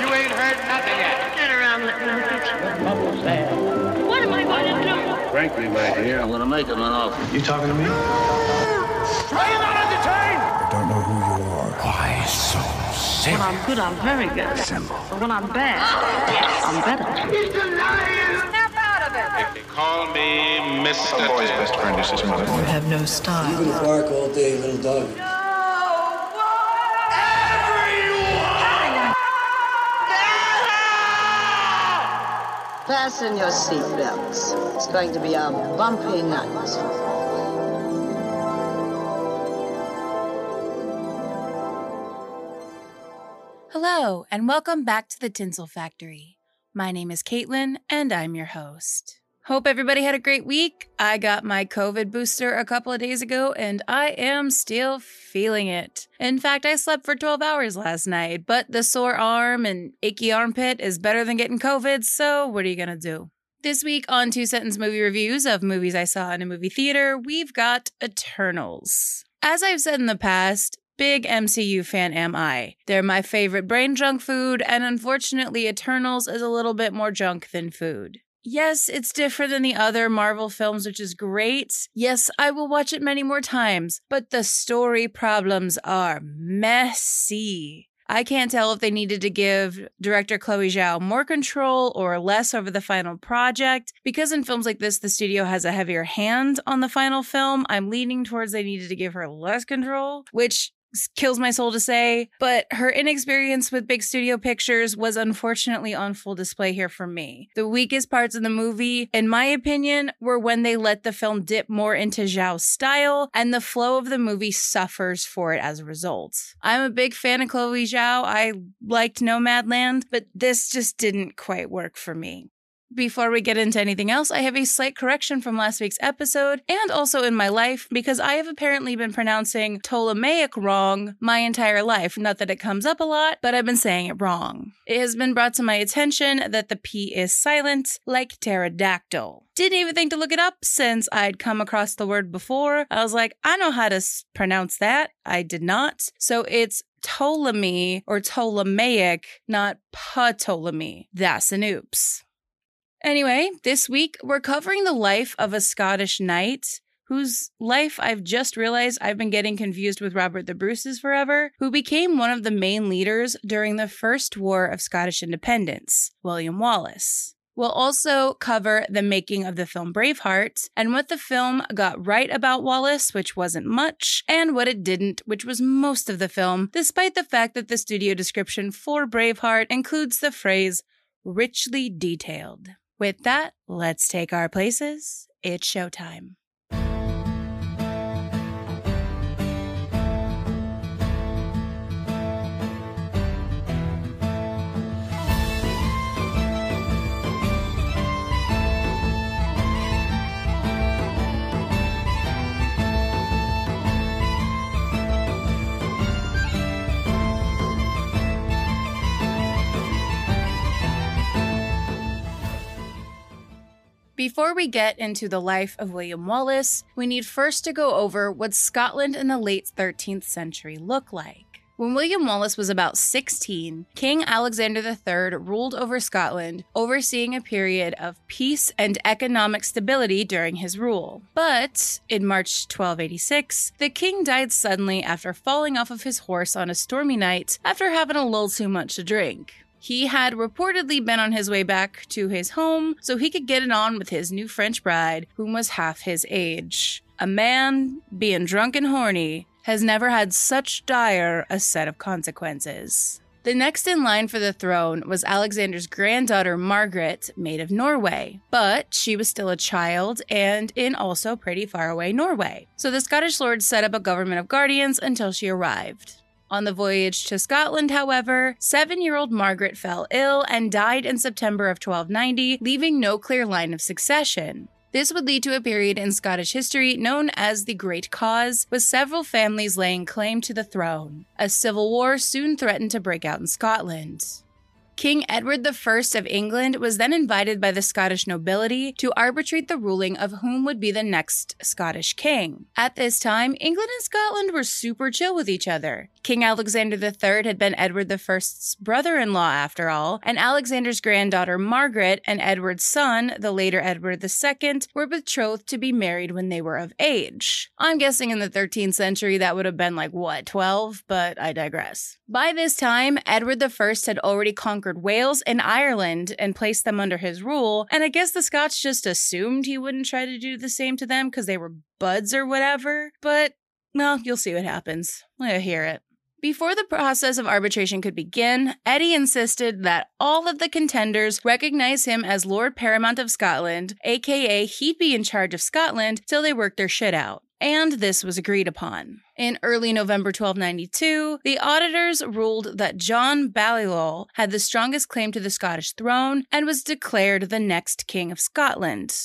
You ain't heard nothing yet. Get around, let me get What am I going to do? Frankly, my dear, I'm gonna make him an offer. You talking to me? Are you not entertained? I don't know who you are. Why so simple. When I'm good, I'm very good. But when I'm bad, I'm better. He's denying! Snap out of it! If they call me Mr. Boy's best friend is his mother. You have no style. You bark all day, little dog. Fasten your seatbelts. It's going to be a bumpy night. Hello, and welcome back to the Tinsel Factory. My name is Caitlin, and I'm your host. Hope everybody had a great week. I got my COVID booster a couple of days ago, and I am still feeling it. In fact, I slept for 12 hours last night, but the sore arm and achy armpit is better than getting COVID, so what are you gonna do? This week on Two Sentence Movie Reviews of movies I saw in a movie theater, we've got Eternals. As I've said in the past, Big MCU fan am I. They're my favorite brain junk food, and unfortunately, Eternals is a little bit more junk than food. Yes, it's different than the other Marvel films, which is great. Yes, I will watch it many more times, but the story problems are messy. I can't tell if they needed to give director Chloe Zhao more control or less over the final project. Because in films like this, the studio has a heavier hand on the final film, I'm leaning towards they needed to give her less control, which kills my soul to say. But her inexperience with big studio pictures was unfortunately on full display here for me. The weakest parts of the movie, in my opinion, were when they let the film dip more into Zhao's style, and the flow of the movie suffers for it as a result. I'm a big fan of Chloe Zhao. I liked Nomadland, but this just didn't quite work for me. Before we get into anything else, I have a slight correction from last week's episode and also in my life because I have apparently been pronouncing Ptolemaic wrong my entire life. Not that it comes up a lot, but I've been saying it wrong. It has been brought to my attention that the P is silent, like pterodactyl. Didn't even think to look it up since I'd come across the word before. I was like, I know how to pronounce that. I did not. So it's Ptolemy or Ptolemaic, not Ptolemy. That's an oops. Anyway, this week we're covering the life of a Scottish knight whose life I've just realized I've been getting confused with Robert the Bruce's forever, who became one of the main leaders during the First War of Scottish Independence, William Wallace. We'll also cover the making of the film Braveheart and what the film got right about Wallace, which wasn't much, and what it didn't, which was most of the film, despite the fact that the studio description for Braveheart includes the phrase richly detailed. With that, let's take our places. It's showtime. Before we get into the life of William Wallace, we need first to go over what Scotland in the late 13th century looked like. When William Wallace was about 16, King Alexander III ruled over Scotland, overseeing a period of peace and economic stability during his rule. But in March 1286, the king died suddenly after falling off of his horse on a stormy night after having a little too much to drink. He had reportedly been on his way back to his home so he could get it on with his new French bride, whom was half his age. A man, being drunk and horny, has never had such dire a set of consequences. The next in line for the throne was Alexander's granddaughter Margaret, maid of Norway, but she was still a child and in also pretty far away Norway. So the Scottish lords set up a government of guardians until she arrived. On the voyage to Scotland, however, seven year old Margaret fell ill and died in September of 1290, leaving no clear line of succession. This would lead to a period in Scottish history known as the Great Cause, with several families laying claim to the throne. A civil war soon threatened to break out in Scotland. King Edward I of England was then invited by the Scottish nobility to arbitrate the ruling of whom would be the next Scottish king. At this time, England and Scotland were super chill with each other. King Alexander III had been Edward I's brother in law, after all, and Alexander's granddaughter Margaret and Edward's son, the later Edward II, were betrothed to be married when they were of age. I'm guessing in the 13th century that would have been like, what, 12? But I digress. By this time, Edward I had already conquered Wales and Ireland and placed them under his rule, and I guess the Scots just assumed he wouldn't try to do the same to them because they were buds or whatever. But, well, you'll see what happens. I hear it. Before the process of arbitration could begin, Eddie insisted that all of the contenders recognize him as Lord Paramount of Scotland, aka he'd be in charge of Scotland till they worked their shit out and this was agreed upon. In early November 1292, the auditors ruled that John Balliol had the strongest claim to the Scottish throne and was declared the next King of Scotland.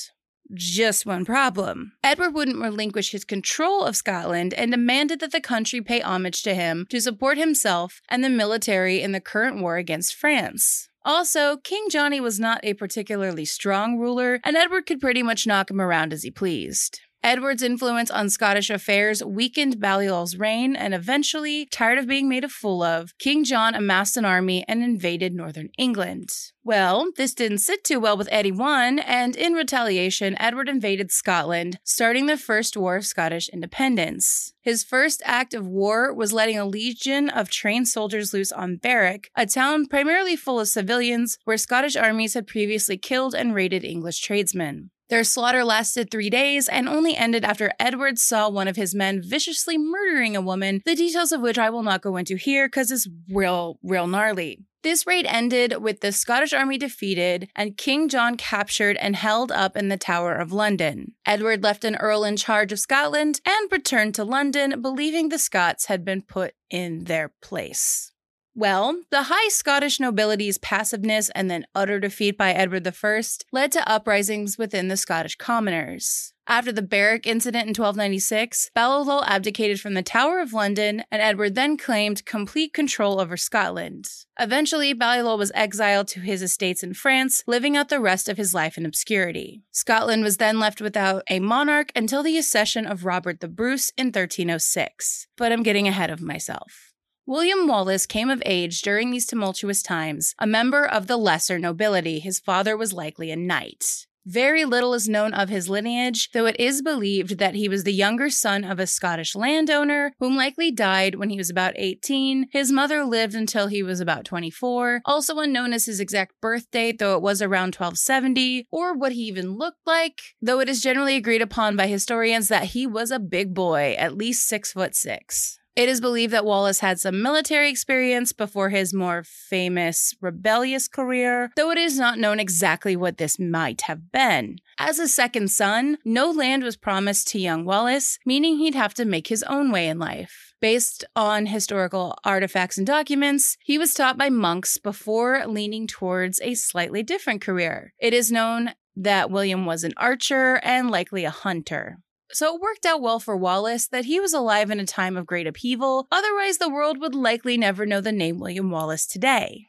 Just one problem. Edward wouldn't relinquish his control of Scotland and demanded that the country pay homage to him to support himself and the military in the current war against France. Also, King Johnny was not a particularly strong ruler, and Edward could pretty much knock him around as he pleased. Edward's influence on Scottish affairs weakened Balliol's reign, and eventually, tired of being made a fool of, King John amassed an army and invaded northern England. Well, this didn't sit too well with Eddie I, and in retaliation, Edward invaded Scotland, starting the First War of Scottish Independence. His first act of war was letting a legion of trained soldiers loose on Berwick, a town primarily full of civilians where Scottish armies had previously killed and raided English tradesmen. Their slaughter lasted three days and only ended after Edward saw one of his men viciously murdering a woman, the details of which I will not go into here because it's real, real gnarly. This raid ended with the Scottish army defeated and King John captured and held up in the Tower of London. Edward left an earl in charge of Scotland and returned to London, believing the Scots had been put in their place. Well, the high Scottish nobility's passiveness and then utter defeat by Edward I led to uprisings within the Scottish commoners. After the Berwick incident in 1296, Balliol abdicated from the Tower of London, and Edward then claimed complete control over Scotland. Eventually, Balliol was exiled to his estates in France, living out the rest of his life in obscurity. Scotland was then left without a monarch until the accession of Robert the Bruce in 1306. But I'm getting ahead of myself. William Wallace came of age during these tumultuous times, a member of the lesser nobility. His father was likely a knight. Very little is known of his lineage, though it is believed that he was the younger son of a Scottish landowner, whom likely died when he was about 18. His mother lived until he was about 24, also unknown is his exact birth date, though it was around 1270, or what he even looked like, though it is generally agreed upon by historians that he was a big boy, at least six foot six. It is believed that Wallace had some military experience before his more famous rebellious career, though it is not known exactly what this might have been. As a second son, no land was promised to young Wallace, meaning he'd have to make his own way in life. Based on historical artifacts and documents, he was taught by monks before leaning towards a slightly different career. It is known that William was an archer and likely a hunter. So it worked out well for Wallace that he was alive in a time of great upheaval, otherwise, the world would likely never know the name William Wallace today.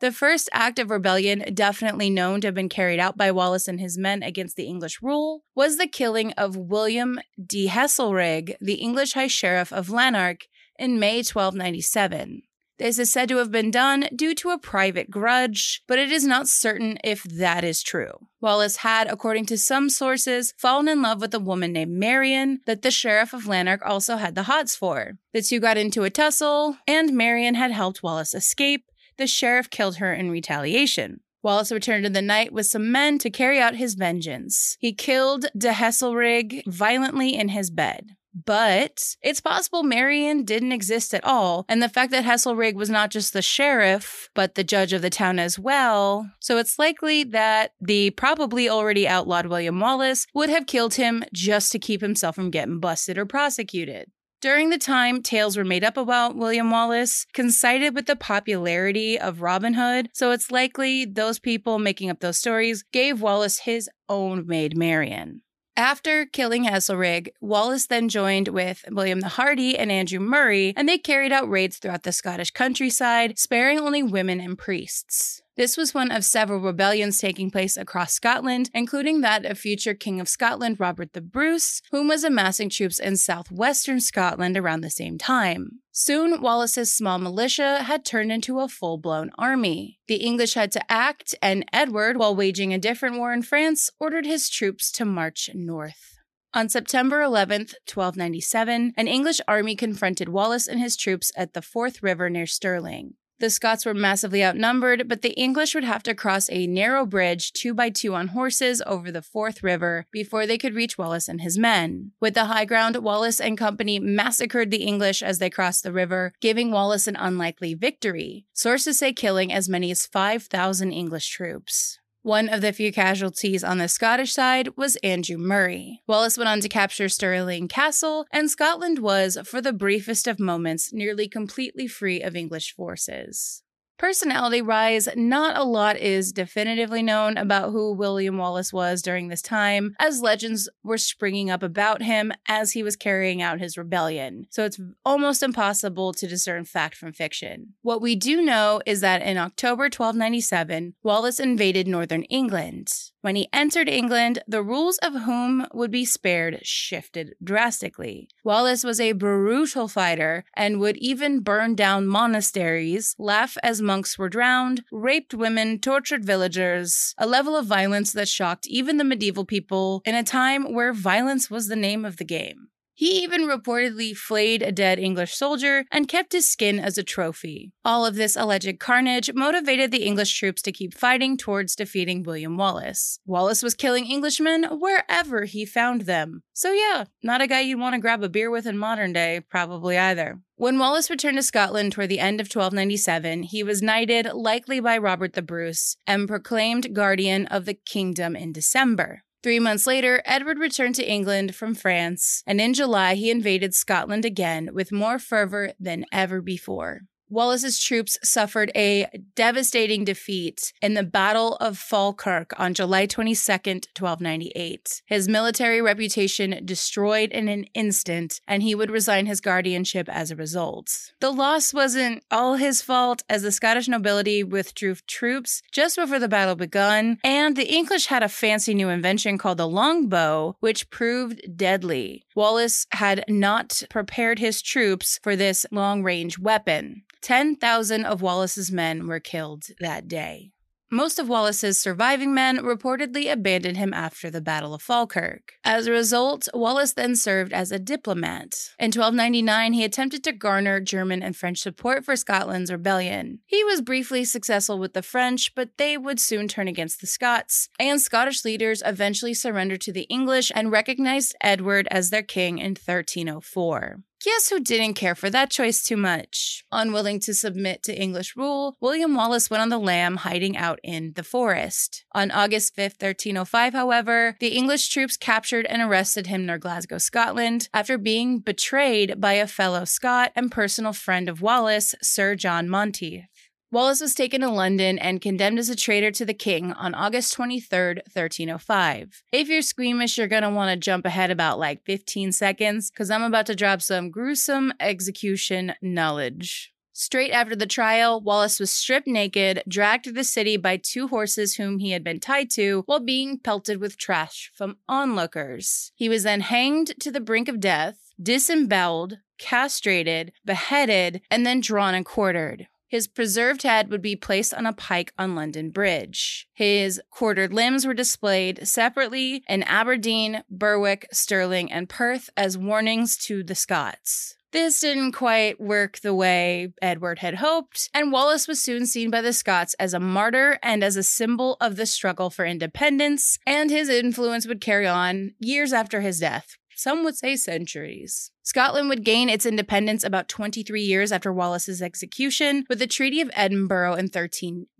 The first act of rebellion, definitely known to have been carried out by Wallace and his men against the English rule, was the killing of William de Heselrigge, the English High Sheriff of Lanark, in May 1297. This is said to have been done due to a private grudge, but it is not certain if that is true. Wallace had, according to some sources, fallen in love with a woman named Marion that the sheriff of Lanark also had the hots for. The two got into a tussle, and Marion had helped Wallace escape. The sheriff killed her in retaliation. Wallace returned in the night with some men to carry out his vengeance. He killed de Heselrigge violently in his bed. But it's possible Marion didn't exist at all, and the fact that Heselrigge was not just the sheriff, but the judge of the town as well. So it's likely that the probably already outlawed William Wallace would have killed him just to keep himself from getting busted or prosecuted. During the time tales were made up about William Wallace, coincided with the popularity of Robin Hood, so it's likely those people making up those stories gave Wallace his own maid Marion. After killing Heselrigge, Wallace then joined with William the Hardy and Andrew Murray, and they carried out raids throughout the Scottish countryside, sparing only women and priests. This was one of several rebellions taking place across Scotland, including that of future King of Scotland Robert the Bruce, whom was amassing troops in southwestern Scotland around the same time. Soon, Wallace's small militia had turned into a full blown army. The English had to act, and Edward, while waging a different war in France, ordered his troops to march north. On September 11th, 1297, an English army confronted Wallace and his troops at the Forth River near Stirling. The Scots were massively outnumbered, but the English would have to cross a narrow bridge two by two on horses over the Forth River before they could reach Wallace and his men. With the high ground, Wallace and company massacred the English as they crossed the river, giving Wallace an unlikely victory. Sources say killing as many as 5,000 English troops. One of the few casualties on the Scottish side was Andrew Murray. Wallace went on to capture Stirling Castle, and Scotland was, for the briefest of moments, nearly completely free of English forces. Personality rise, not a lot is definitively known about who William Wallace was during this time, as legends were springing up about him as he was carrying out his rebellion. So it's almost impossible to discern fact from fiction. What we do know is that in October 1297, Wallace invaded northern England. When he entered England, the rules of whom would be spared shifted drastically. Wallace was a brutal fighter and would even burn down monasteries, laugh as monks were drowned, raped women, tortured villagers, a level of violence that shocked even the medieval people in a time where violence was the name of the game. He even reportedly flayed a dead English soldier and kept his skin as a trophy. All of this alleged carnage motivated the English troops to keep fighting towards defeating William Wallace. Wallace was killing Englishmen wherever he found them. So, yeah, not a guy you'd want to grab a beer with in modern day, probably either. When Wallace returned to Scotland toward the end of 1297, he was knighted, likely by Robert the Bruce, and proclaimed guardian of the kingdom in December. Three months later, Edward returned to England from France, and in July he invaded Scotland again with more fervor than ever before. Wallace's troops suffered a devastating defeat in the Battle of Falkirk on July 22, 1298. His military reputation destroyed in an instant, and he would resign his guardianship as a result. The loss wasn't all his fault, as the Scottish nobility withdrew troops just before the battle begun, and the English had a fancy new invention called the longbow, which proved deadly. Wallace had not prepared his troops for this long range weapon. 10,000 of Wallace's men were killed that day. Most of Wallace's surviving men reportedly abandoned him after the Battle of Falkirk. As a result, Wallace then served as a diplomat. In 1299, he attempted to garner German and French support for Scotland's rebellion. He was briefly successful with the French, but they would soon turn against the Scots, and Scottish leaders eventually surrendered to the English and recognized Edward as their king in 1304. Guess who didn't care for that choice too much? Unwilling to submit to English rule, William Wallace went on the lam, hiding out in the forest. On August 5, 1305, however, the English troops captured and arrested him near Glasgow, Scotland, after being betrayed by a fellow Scot and personal friend of Wallace, Sir John Monteith. Wallace was taken to London and condemned as a traitor to the king on August 23, 1305. If you're squeamish, you're going to want to jump ahead about like 15 seconds because I'm about to drop some gruesome execution knowledge. Straight after the trial, Wallace was stripped naked, dragged to the city by two horses whom he had been tied to, while being pelted with trash from onlookers. He was then hanged to the brink of death, disemboweled, castrated, beheaded, and then drawn and quartered. His preserved head would be placed on a pike on London Bridge. His quartered limbs were displayed separately in Aberdeen, Berwick, Stirling, and Perth as warnings to the Scots. This didn't quite work the way Edward had hoped, and Wallace was soon seen by the Scots as a martyr and as a symbol of the struggle for independence, and his influence would carry on years after his death, some would say centuries. Scotland would gain its independence about 23 years after Wallace's execution with the Treaty of Edinburgh in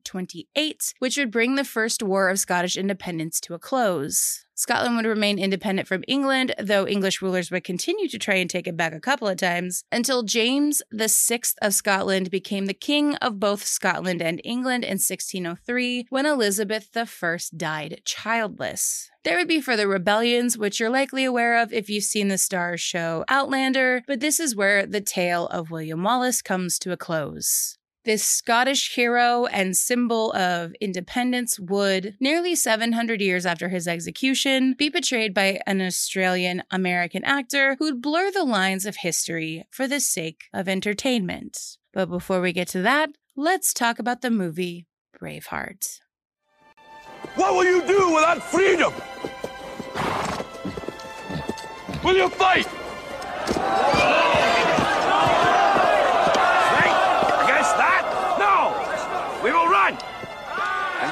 1328, which would bring the First War of Scottish independence to a close. Scotland would remain independent from England, though English rulers would continue to try and take it back a couple of times, until James VI of Scotland became the king of both Scotland and England in 1603 when Elizabeth I died childless. There would be further rebellions, which you're likely aware of if you've seen the star show Outlander, but this is where the tale of William Wallace comes to a close. This Scottish hero and symbol of independence would, nearly 700 years after his execution, be portrayed by an Australian American actor who'd blur the lines of history for the sake of entertainment. But before we get to that, let's talk about the movie Braveheart. What will you do without freedom? Will you? Fight against that? No! We will run! And we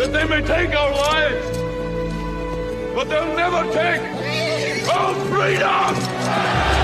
that they may take our lives, but they'll never take our freedom!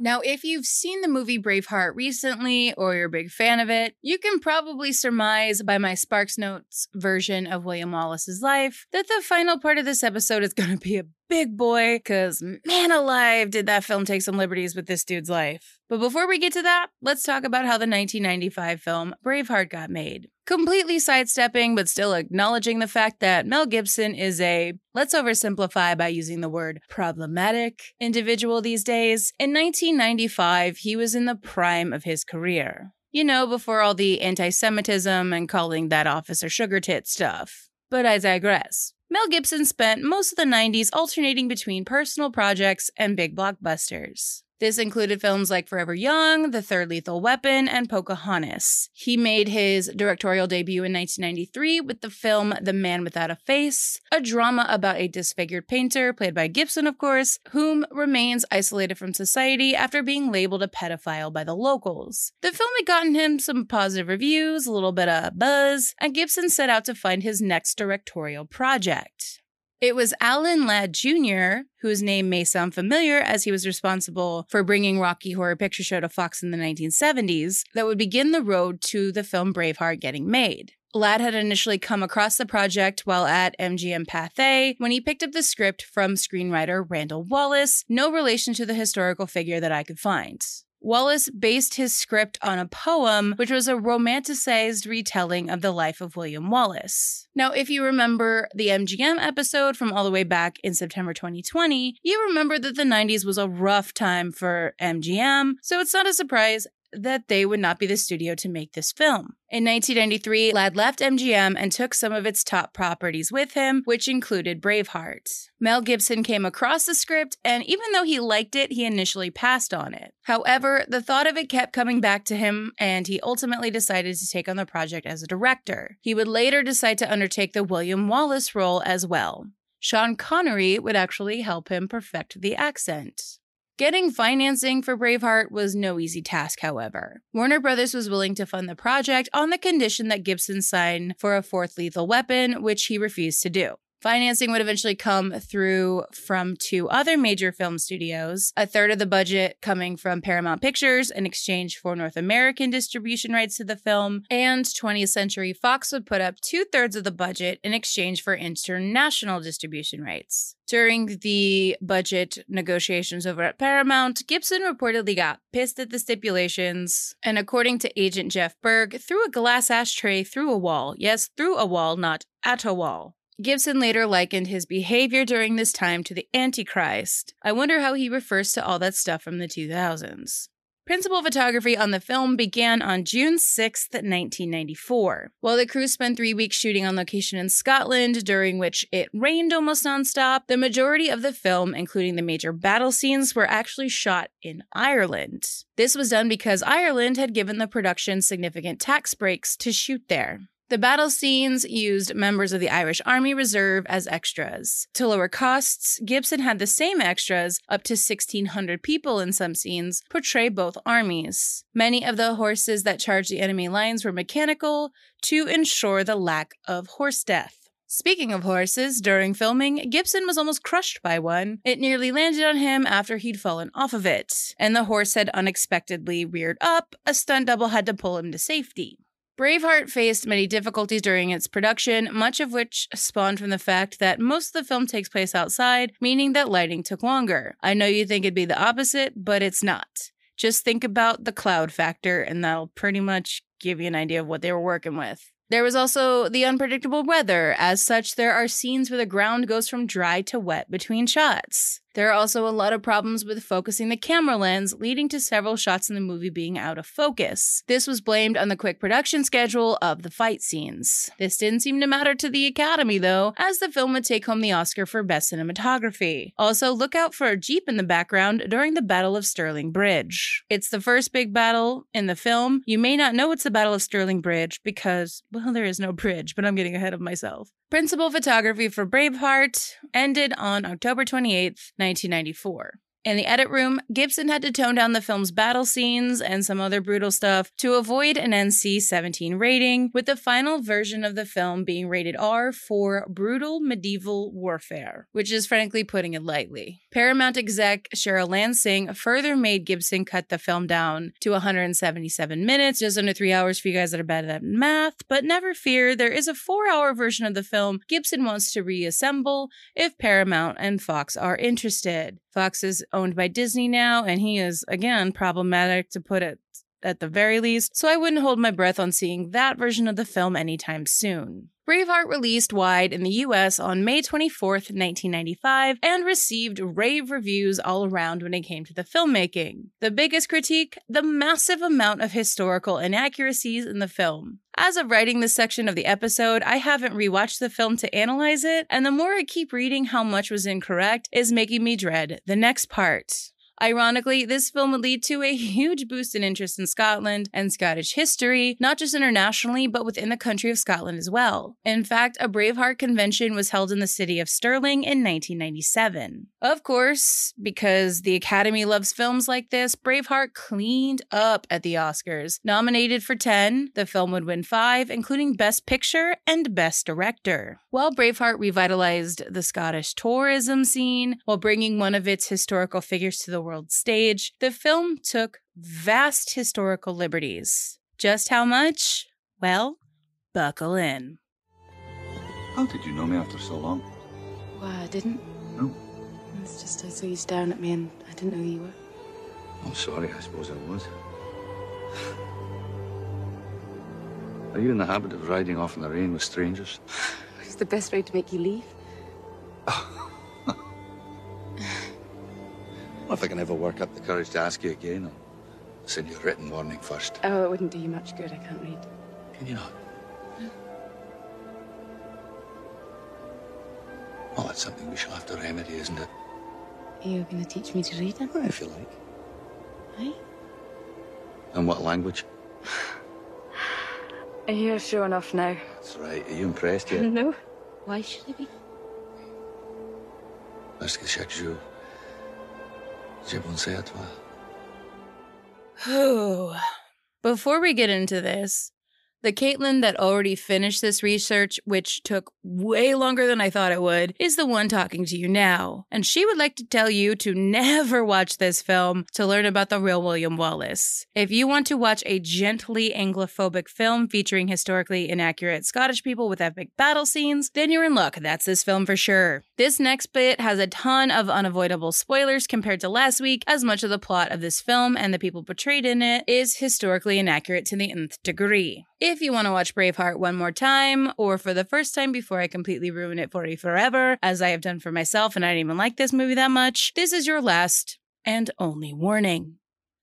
Now, if you've seen the movie Braveheart recently or you're a big fan of it, you can probably surmise by my Sparks Notes version of William Wallace's life that the final part of this episode is going to be a big boy, because man alive, did that film take some liberties with this dude's life. But before we get to that, let's talk about how the 1995 film Braveheart got made. Completely sidestepping, but still acknowledging the fact that Mel Gibson is a, let's oversimplify by using the word problematic individual these days. In 1995, he was in the prime of his career. You know, before all the anti Semitism and calling that officer sugar tit stuff. But I digress. Mel Gibson spent most of the 90s alternating between personal projects and big blockbusters. This included films like Forever Young, The Third Lethal Weapon, and Pocahontas. He made his directorial debut in 1993 with the film The Man Without a Face, a drama about a disfigured painter, played by Gibson, of course, whom remains isolated from society after being labeled a pedophile by the locals. The film had gotten him some positive reviews, a little bit of buzz, and Gibson set out to find his next directorial project. It was Alan Ladd Jr., whose name may sound familiar as he was responsible for bringing Rocky Horror Picture Show to Fox in the 1970s, that would begin the road to the film Braveheart getting made. Ladd had initially come across the project while at MGM Pathé when he picked up the script from screenwriter Randall Wallace, no relation to the historical figure that I could find. Wallace based his script on a poem, which was a romanticized retelling of the life of William Wallace. Now, if you remember the MGM episode from all the way back in September 2020, you remember that the 90s was a rough time for MGM, so it's not a surprise that they would not be the studio to make this film. In 1993, Ladd left MGM and took some of its top properties with him, which included Braveheart. Mel Gibson came across the script, and even though he liked it, he initially passed on it. However, the thought of it kept coming back to him, and he ultimately decided to take on the project as a director. He would later decide to undertake the William Wallace role as well. Sean Connery would actually help him perfect the accent. Getting financing for Braveheart was no easy task, however. Warner Brothers was willing to fund the project on the condition that Gibson sign for a fourth lethal weapon, which he refused to do. Financing would eventually come through from two other major film studios, a third of the budget coming from Paramount Pictures in exchange for North American distribution rights to the film, and 20th Century Fox would put up two thirds of the budget in exchange for international distribution rights. During the budget negotiations over at Paramount, Gibson reportedly got pissed at the stipulations, and according to agent Jeff Berg, threw a glass ashtray through a wall. Yes, through a wall, not at a wall. Gibson later likened his behavior during this time to the Antichrist. I wonder how he refers to all that stuff from the 2000s. Principal photography on the film began on June 6, 1994. While the crew spent three weeks shooting on location in Scotland, during which it rained almost nonstop, the majority of the film, including the major battle scenes, were actually shot in Ireland. This was done because Ireland had given the production significant tax breaks to shoot there. The battle scenes used members of the Irish Army Reserve as extras. To lower costs, Gibson had the same extras, up to 1,600 people in some scenes, portray both armies. Many of the horses that charged the enemy lines were mechanical to ensure the lack of horse death. Speaking of horses, during filming, Gibson was almost crushed by one. It nearly landed on him after he'd fallen off of it, and the horse had unexpectedly reared up. A stunt double had to pull him to safety. Braveheart faced many difficulties during its production, much of which spawned from the fact that most of the film takes place outside, meaning that lighting took longer. I know you think it'd be the opposite, but it's not. Just think about the cloud factor, and that'll pretty much give you an idea of what they were working with. There was also the unpredictable weather. As such, there are scenes where the ground goes from dry to wet between shots. There are also a lot of problems with focusing the camera lens, leading to several shots in the movie being out of focus. This was blamed on the quick production schedule of the fight scenes. This didn't seem to matter to the Academy, though, as the film would take home the Oscar for Best Cinematography. Also, look out for a Jeep in the background during the Battle of Stirling Bridge. It's the first big battle in the film. You may not know it's the Battle of Stirling Bridge because, well, there is no bridge, but I'm getting ahead of myself. Principal photography for Braveheart ended on October 28th, 1994. In the edit room, Gibson had to tone down the film's battle scenes and some other brutal stuff to avoid an NC 17 rating, with the final version of the film being rated R for brutal medieval warfare, which is frankly putting it lightly. Paramount exec Sherry Lansing further made Gibson cut the film down to 177 minutes, just under three hours for you guys that are bad at math, but never fear, there is a four hour version of the film Gibson wants to reassemble if Paramount and Fox are interested. Fox is owned by Disney now, and he is, again, problematic to put it at the very least, so I wouldn't hold my breath on seeing that version of the film anytime soon. Braveheart released wide in the US on May 24, 1995, and received rave reviews all around when it came to the filmmaking. The biggest critique the massive amount of historical inaccuracies in the film. As of writing this section of the episode, I haven't rewatched the film to analyze it, and the more I keep reading how much was incorrect is making me dread the next part. Ironically, this film would lead to a huge boost in interest in Scotland and Scottish history, not just internationally, but within the country of Scotland as well. In fact, a Braveheart convention was held in the city of Stirling in 1997. Of course, because the Academy loves films like this, Braveheart cleaned up at the Oscars. Nominated for 10, the film would win 5, including Best Picture and Best Director. While Braveheart revitalized the Scottish tourism scene while bringing one of its historical figures to the world stage, the film took vast historical liberties. Just how much? Well, buckle in. How did you know me after so long? Why, I didn't. No. It's just I saw you staring at me and I didn't know who you were. I'm sorry, I suppose I was. Are you in the habit of riding off in the rain with strangers? It's the best way to make you leave. Well, if I can ever work up the courage to ask you again, I'll send you a written warning first. Oh, it wouldn't do you much good. I can't read. Can you not? Well, that's something we shall have to remedy, isn't it? Are you going to teach me to read it? Well, if you like. Aye. And what language? You're showing off now. That's right. Are you impressed yet? No. Why should I be? Parce que chaque jour, pensé à toi. Before we get into this, the Caitlin that already finished this research, which took way longer than I thought it would, is the one talking to you now. And she would like to tell you to never watch this film to learn about the real William Wallace. If you want to watch a gently Anglophobic film featuring historically inaccurate Scottish people with epic battle scenes, then you're in luck. That's this film for sure. This next bit has a ton of unavoidable spoilers compared to last week, as much of the plot of this film and the people portrayed in it is historically inaccurate to the nth degree. If you want to watch Braveheart one more time, or for the first time before I completely ruin it for you forever, as I have done for myself and I didn't even like this movie that much, this is your last and only warning.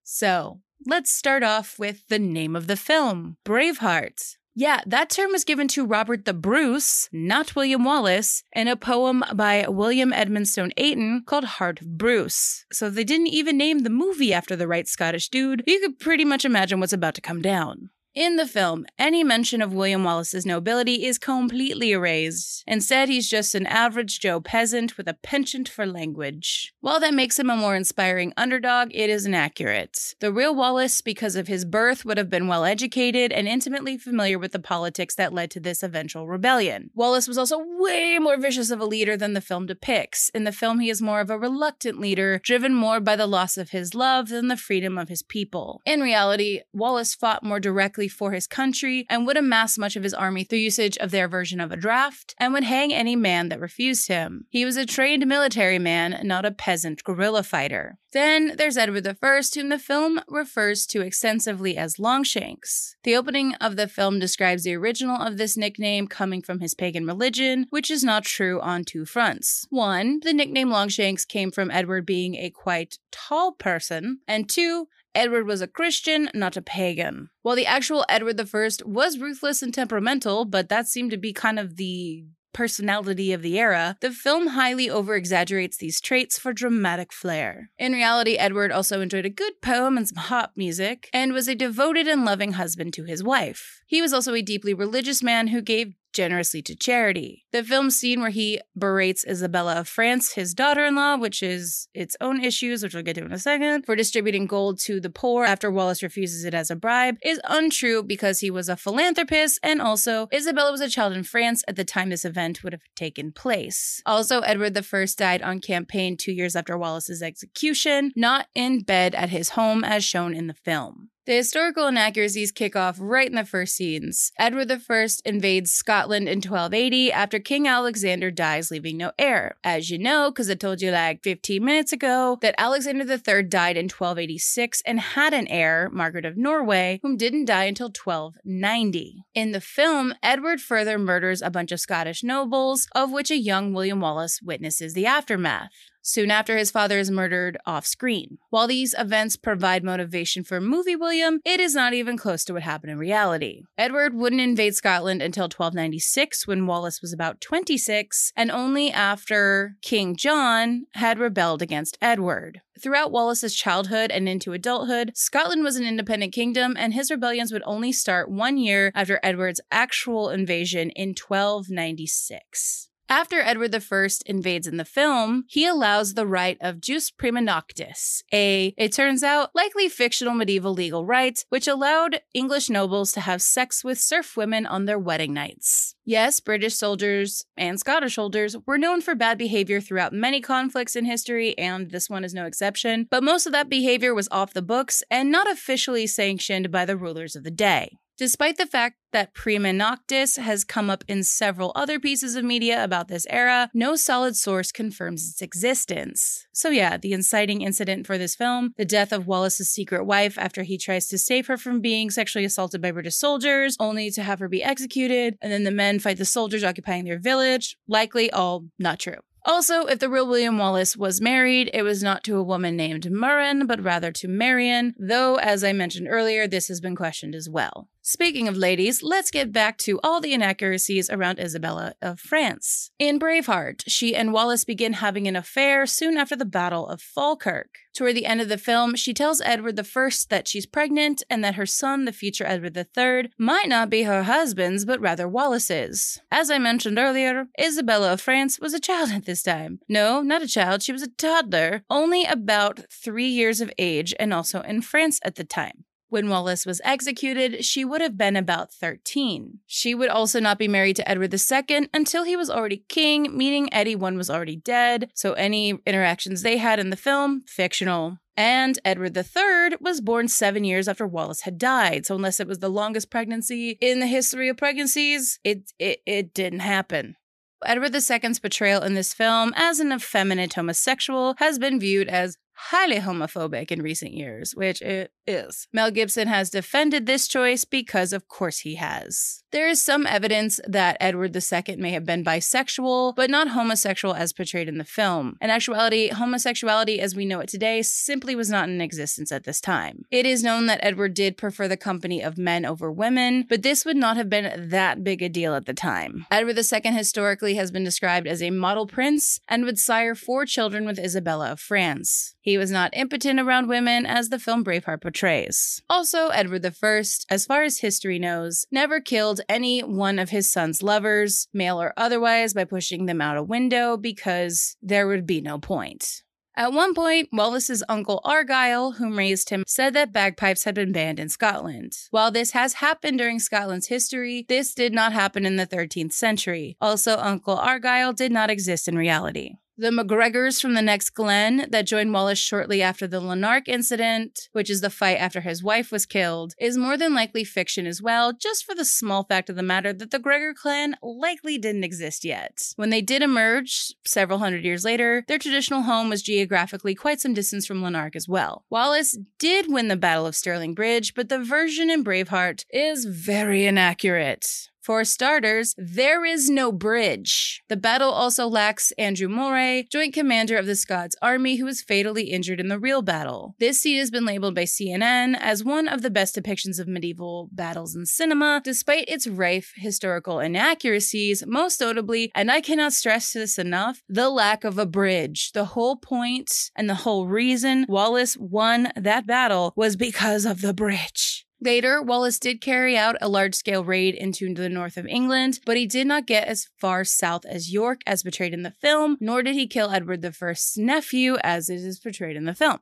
So, let's start off with the name of the film Braveheart. Yeah, that term was given to Robert the Bruce, not William Wallace, in a poem by William Edmondstoune Aytoun called Heart of Bruce. So they didn't even name the movie after the right Scottish dude. You could pretty much imagine what's about to come down. In the film, any mention of William Wallace's nobility is completely erased. Instead, he's just an average Joe peasant with a penchant for language. While that makes him a more inspiring underdog, it is inaccurate. The real Wallace, because of his birth, would have been well educated and intimately familiar with the politics that led to this eventual rebellion. Wallace was also way more vicious of a leader than the film depicts. In the film, he is more of a reluctant leader, driven more by the loss of his love than the freedom of his people. In reality, Wallace fought more directly for his country and would amass much of his army through usage of their version of a draft and would hang any man that refused him. He was a trained military man, not a peasant guerrilla fighter. Then there's Edward I, whom the film refers to extensively as Longshanks. The opening of the film describes the original of this nickname coming from his pagan religion, which is not true on two fronts. One, the nickname Longshanks came from Edward being a quite tall person, and two, Edward was a Christian, not a pagan. While the actual Edward I was ruthless and temperamental, but that seemed to be kind of the personality of the era, the film highly over exaggerates these traits for dramatic flair. In reality, Edward also enjoyed a good poem and some hot music, and was a devoted and loving husband to his wife. He was also a deeply religious man who gave generously to charity. The film scene where he berates Isabella of France, his daughter in law, which is its own issues, which we'll get to in a second, for distributing gold to the poor after Wallace refuses it as a bribe, is untrue because he was a philanthropist and also Isabella was a child in France at the time this event would have taken place. Also, Edward I died on campaign two years after Wallace's execution, not in bed at his home as shown in the film. The historical inaccuracies kick off right in the first scenes. Edward I invades Scotland in 1280 after King Alexander dies, leaving no heir. As you know, because I told you like 15 minutes ago, that Alexander III died in 1286 and had an heir, Margaret of Norway, whom didn't die until 1290. In the film, Edward further murders a bunch of Scottish nobles, of which a young William Wallace witnesses the aftermath soon after his father is murdered off screen. While these events provide motivation for movie William, it is not even close to what happened in reality. Edward wouldn't invade Scotland until 1296 when Wallace was about 26, and only after King John had rebelled against Edward. Throughout Wallace's childhood and into adulthood, Scotland was an independent kingdom, and his rebellions would only start one year after Edward's actual invasion in 1296. After Edward I invades in the film, he allows the right of jus prima noctis, a, it turns out, likely fictional medieval legal right, which allowed English nobles to have sex with serf women on their wedding nights. Yes, British soldiers and Scottish soldiers were known for bad behavior throughout many conflicts in history, and this one is no exception, but most of that behavior was off the books and not officially sanctioned by the rulers of the day. Despite the fact that Prima Noctis has come up in several other pieces of media about this era, no solid source confirms its existence. So, yeah, the inciting incident for this film, the death of Wallace's secret wife after he tries to save her from being sexually assaulted by British soldiers, only to have her be executed, and then the men fight the soldiers occupying their village, likely all not true. Also, if the real William Wallace was married, it was not to a woman named Murron, but rather to Marion, though, as I mentioned earlier, this has been questioned as well. Speaking of ladies, let's get back to all the inaccuracies around Isabella of France. In Braveheart, she and Wallace begin having an affair soon after the Battle of Falkirk. Toward the end of the film, she tells Edward I that she's pregnant and that her son, the future Edward III, might not be her husband's, but rather Wallace's. As I mentioned earlier, Isabella of France was a child at this time. No, not a child, she was a toddler, only about three years of age, and also in France at the time. When Wallace was executed, she would have been about 13. She would also not be married to Edward II until he was already king, meaning Eddie I was already dead, so any interactions they had in the film, fictional. And Edward III was born seven years after Wallace had died. So, unless it was the longest pregnancy in the history of pregnancies, it, it, it didn't happen. Edward II's portrayal in this film as an effeminate homosexual has been viewed as highly homophobic in recent years, which it is. Mel Gibson has defended this choice because, of course, he has. There is some evidence that Edward II may have been bisexual, but not homosexual as portrayed in the film. In actuality, homosexuality as we know it today simply was not in existence at this time. It is known that Edward did prefer the company of men over women, but this would not have been that big a deal at the time. Edward II historically has been described as a model prince and would sire four children with Isabella of France. He was not impotent around women as the film Braveheart portrays. Also, Edward I, as far as history knows, never killed any one of his son's lovers, male or otherwise, by pushing them out a window because there would be no point. At one point, Wallace's uncle Argyle, whom raised him, said that bagpipes had been banned in Scotland. While this has happened during Scotland's history, this did not happen in the 13th century. Also, Uncle Argyle did not exist in reality. The McGregors from the next Glen that joined Wallace shortly after the Lanark incident, which is the fight after his wife was killed, is more than likely fiction as well, just for the small fact of the matter that the Gregor clan likely didn't exist yet. When they did emerge, several hundred years later, their traditional home was geographically quite some distance from Lanark as well. Wallace did win the Battle of Stirling Bridge, but the version in Braveheart is very inaccurate. For starters, there is no bridge. The battle also lacks Andrew Moray, Joint Commander of the Scots Army, who was fatally injured in the real battle. This scene has been labeled by CNN as one of the best depictions of medieval battles in cinema, despite its rife historical inaccuracies, most notably, and I cannot stress this enough, the lack of a bridge. The whole point and the whole reason Wallace won that battle was because of the bridge. Later, Wallace did carry out a large scale raid into the north of England, but he did not get as far south as York as portrayed in the film, nor did he kill Edward I's nephew as it is portrayed in the film.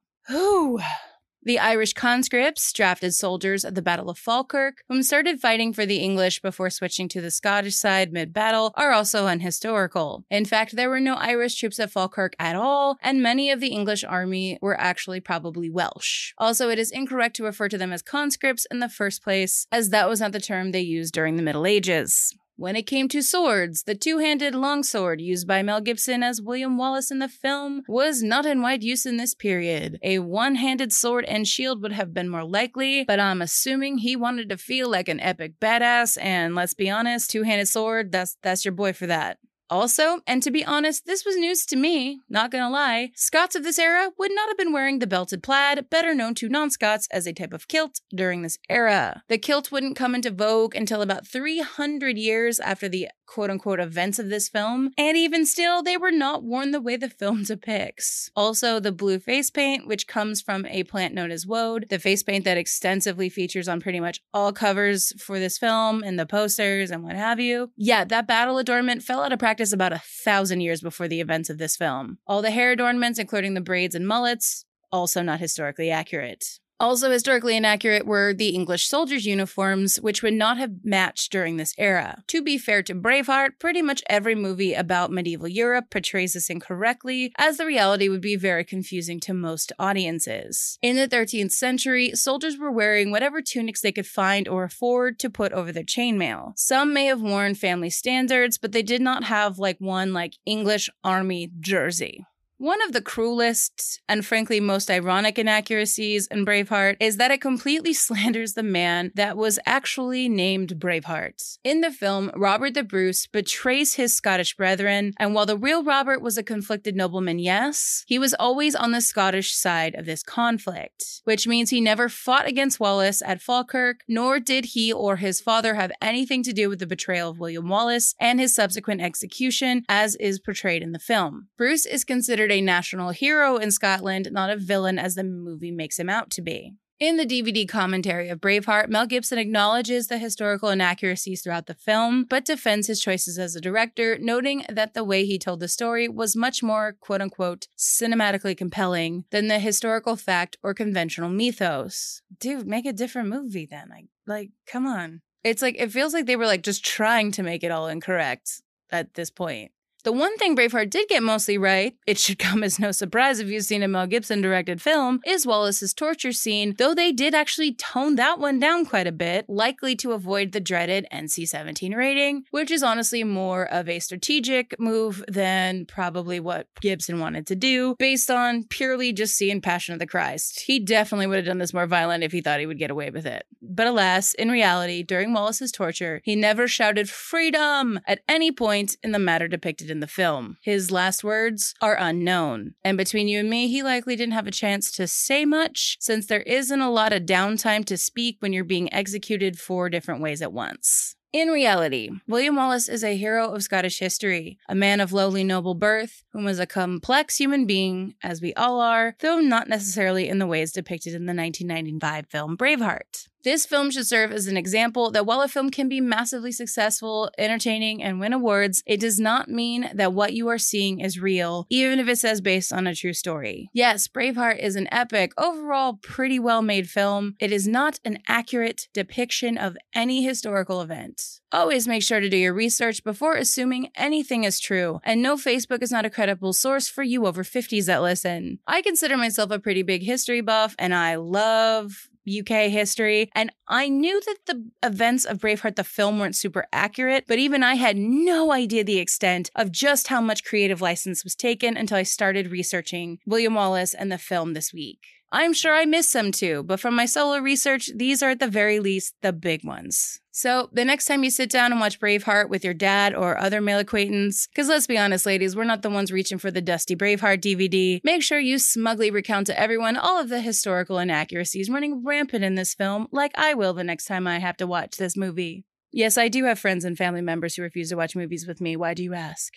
The Irish conscripts, drafted soldiers at the Battle of Falkirk, whom started fighting for the English before switching to the Scottish side mid battle, are also unhistorical. In fact, there were no Irish troops at Falkirk at all, and many of the English army were actually probably Welsh. Also, it is incorrect to refer to them as conscripts in the first place, as that was not the term they used during the Middle Ages. When it came to swords, the two handed longsword used by Mel Gibson as William Wallace in the film was not in wide use in this period. A one handed sword and shield would have been more likely, but I'm assuming he wanted to feel like an epic badass, and let's be honest, two handed sword, that's, that's your boy for that. Also, and to be honest, this was news to me, not gonna lie, Scots of this era would not have been wearing the belted plaid, better known to non Scots as a type of kilt, during this era. The kilt wouldn't come into vogue until about 300 years after the quote unquote events of this film, and even still, they were not worn the way the film depicts. Also, the blue face paint, which comes from a plant known as woad, the face paint that extensively features on pretty much all covers for this film and the posters and what have you. Yeah, that battle adornment fell out of practice about a thousand years before the events of this film. All the hair adornments, including the braids and mullets, also not historically accurate. Also, historically inaccurate were the English soldiers' uniforms, which would not have matched during this era. To be fair to Braveheart, pretty much every movie about medieval Europe portrays this incorrectly, as the reality would be very confusing to most audiences. In the 13th century, soldiers were wearing whatever tunics they could find or afford to put over their chainmail. Some may have worn family standards, but they did not have like one like English army jersey. One of the cruelest and frankly most ironic inaccuracies in Braveheart is that it completely slanders the man that was actually named Braveheart. In the film, Robert the Bruce betrays his Scottish brethren, and while the real Robert was a conflicted nobleman, yes, he was always on the Scottish side of this conflict, which means he never fought against Wallace at Falkirk, nor did he or his father have anything to do with the betrayal of William Wallace and his subsequent execution, as is portrayed in the film. Bruce is considered a national hero in Scotland, not a villain as the movie makes him out to be. In the DVD commentary of Braveheart, Mel Gibson acknowledges the historical inaccuracies throughout the film, but defends his choices as a director, noting that the way he told the story was much more, quote unquote, cinematically compelling than the historical fact or conventional mythos. Dude, make a different movie then. Like, like, come on. It's like, it feels like they were like just trying to make it all incorrect at this point. The one thing Braveheart did get mostly right, it should come as no surprise if you've seen a Mel Gibson directed film, is Wallace's torture scene, though they did actually tone that one down quite a bit, likely to avoid the dreaded NC 17 rating, which is honestly more of a strategic move than probably what Gibson wanted to do, based on purely just seeing Passion of the Christ. He definitely would have done this more violent if he thought he would get away with it. But alas, in reality, during Wallace's torture, he never shouted freedom at any point in the matter depicted in the film. His last words are unknown. And between you and me, he likely didn't have a chance to say much since there isn't a lot of downtime to speak when you're being executed four different ways at once. In reality, William Wallace is a hero of Scottish history, a man of lowly noble birth, who was a complex human being, as we all are, though not necessarily in the ways depicted in the 1995 film Braveheart. This film should serve as an example that while a film can be massively successful, entertaining, and win awards, it does not mean that what you are seeing is real, even if it says based on a true story. Yes, Braveheart is an epic, overall pretty well made film. It is not an accurate depiction of any historical event. Always make sure to do your research before assuming anything is true, and no Facebook is not a credible source for you over 50s that listen. I consider myself a pretty big history buff, and I love UK history. And I knew that the events of Braveheart, the film, weren't super accurate, but even I had no idea the extent of just how much creative license was taken until I started researching William Wallace and the film this week. I'm sure I missed some too, but from my solo research, these are at the very least the big ones. So, the next time you sit down and watch Braveheart with your dad or other male acquaintance, because let's be honest, ladies, we're not the ones reaching for the dusty Braveheart DVD, make sure you smugly recount to everyone all of the historical inaccuracies running rampant in this film, like I will the next time I have to watch this movie. Yes, I do have friends and family members who refuse to watch movies with me. Why do you ask?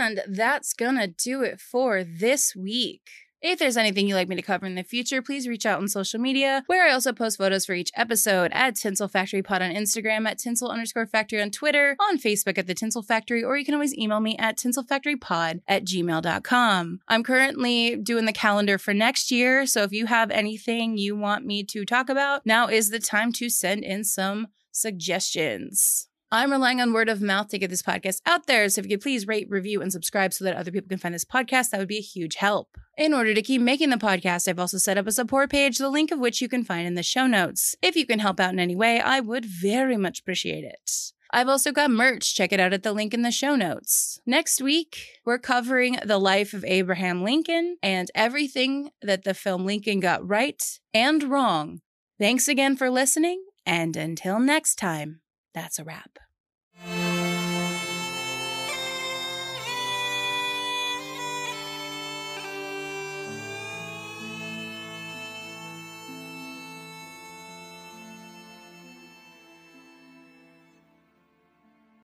And that's gonna do it for this week. If there's anything you'd like me to cover in the future, please reach out on social media, where I also post photos for each episode at Tinsel Factory Pod on Instagram, at Tinsel underscore factory on Twitter, on Facebook at The Tinsel Factory, or you can always email me at tinselfactorypod at gmail.com. I'm currently doing the calendar for next year, so if you have anything you want me to talk about, now is the time to send in some suggestions. I'm relying on word of mouth to get this podcast out there. So if you could please rate, review, and subscribe so that other people can find this podcast, that would be a huge help. In order to keep making the podcast, I've also set up a support page, the link of which you can find in the show notes. If you can help out in any way, I would very much appreciate it. I've also got merch. Check it out at the link in the show notes. Next week, we're covering the life of Abraham Lincoln and everything that the film Lincoln got right and wrong. Thanks again for listening, and until next time, that's a wrap.